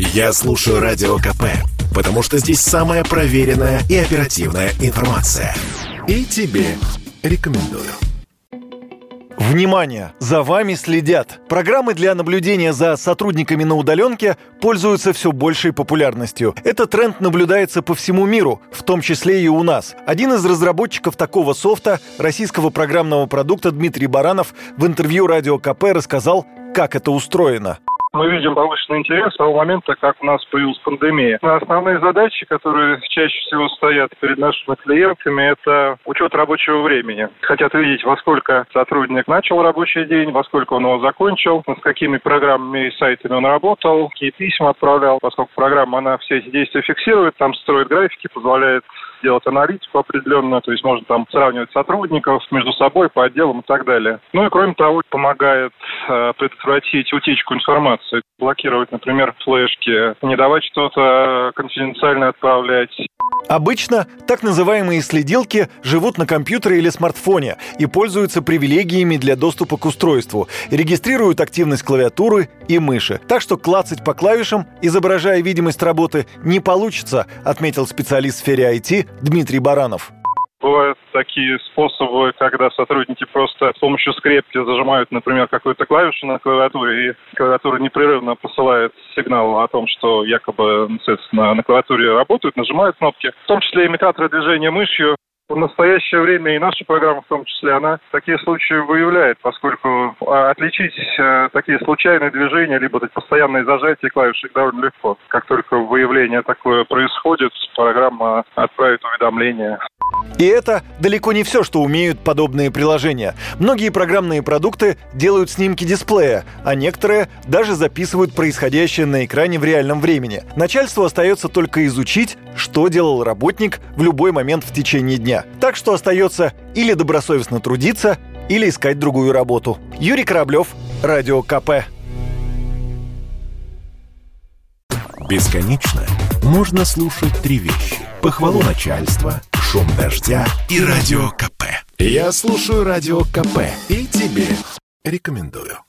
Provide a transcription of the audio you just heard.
Я слушаю Радио КП, потому что здесь самая проверенная и оперативная информация. И тебе рекомендую. Внимание! За вами следят. Программы для наблюдения за сотрудниками на удаленке пользуются все большей популярностью. Этот тренд наблюдается по всему миру, в том числе и у нас. Один из разработчиков такого софта, российского программного продукта Дмитрий Баранов, в интервью Радио КП рассказал, как это устроено. Мы видим повышенный интерес с того момента, как у нас появилась пандемия. Основные задачи, которые чаще всего стоят перед нашими клиентами, это учет рабочего времени. Хотят видеть, во сколько сотрудник начал рабочий день, во сколько он его закончил, с какими программами и сайтами он работал, какие письма отправлял, поскольку программа, она все эти действия фиксирует, там строит графики, позволяет делать аналитику определенную, то есть можно там сравнивать сотрудников между собой по отделам и так далее. Ну и кроме того, помогает э, предотвратить утечку информации, блокировать, например, флешки, не давать что-то конфиденциально отправлять. Обычно так называемые следилки живут на компьютере или смартфоне и пользуются привилегиями для доступа к устройству, регистрируют активность клавиатуры и мыши. Так что клацать по клавишам, изображая видимость работы, не получится, отметил специалист в сфере IT Дмитрий Баранов. Такие способы, когда сотрудники просто с помощью скрепки зажимают, например, какую-то клавишу на клавиатуре, и клавиатура непрерывно посылает сигнал о том, что якобы, соответственно, на клавиатуре работают, нажимают кнопки. В том числе имитаторы движения мышью в настоящее время и наша программа в том числе, она такие случаи выявляет, поскольку а, отличить э, такие случайные движения, либо постоянные зажатия клавишек довольно легко. Как только выявление такое происходит, программа отправит уведомление. И это далеко не все, что умеют подобные приложения. Многие программные продукты делают снимки дисплея, а некоторые даже записывают происходящее на экране в реальном времени. Начальству остается только изучить, что делал работник в любой момент в течение дня. Так что остается или добросовестно трудиться, или искать другую работу. Юрий Кораблев, Радио КП. Бесконечно можно слушать три вещи. Похвалу начальства, шум дождя и радио КП. Я слушаю радио КП и тебе рекомендую.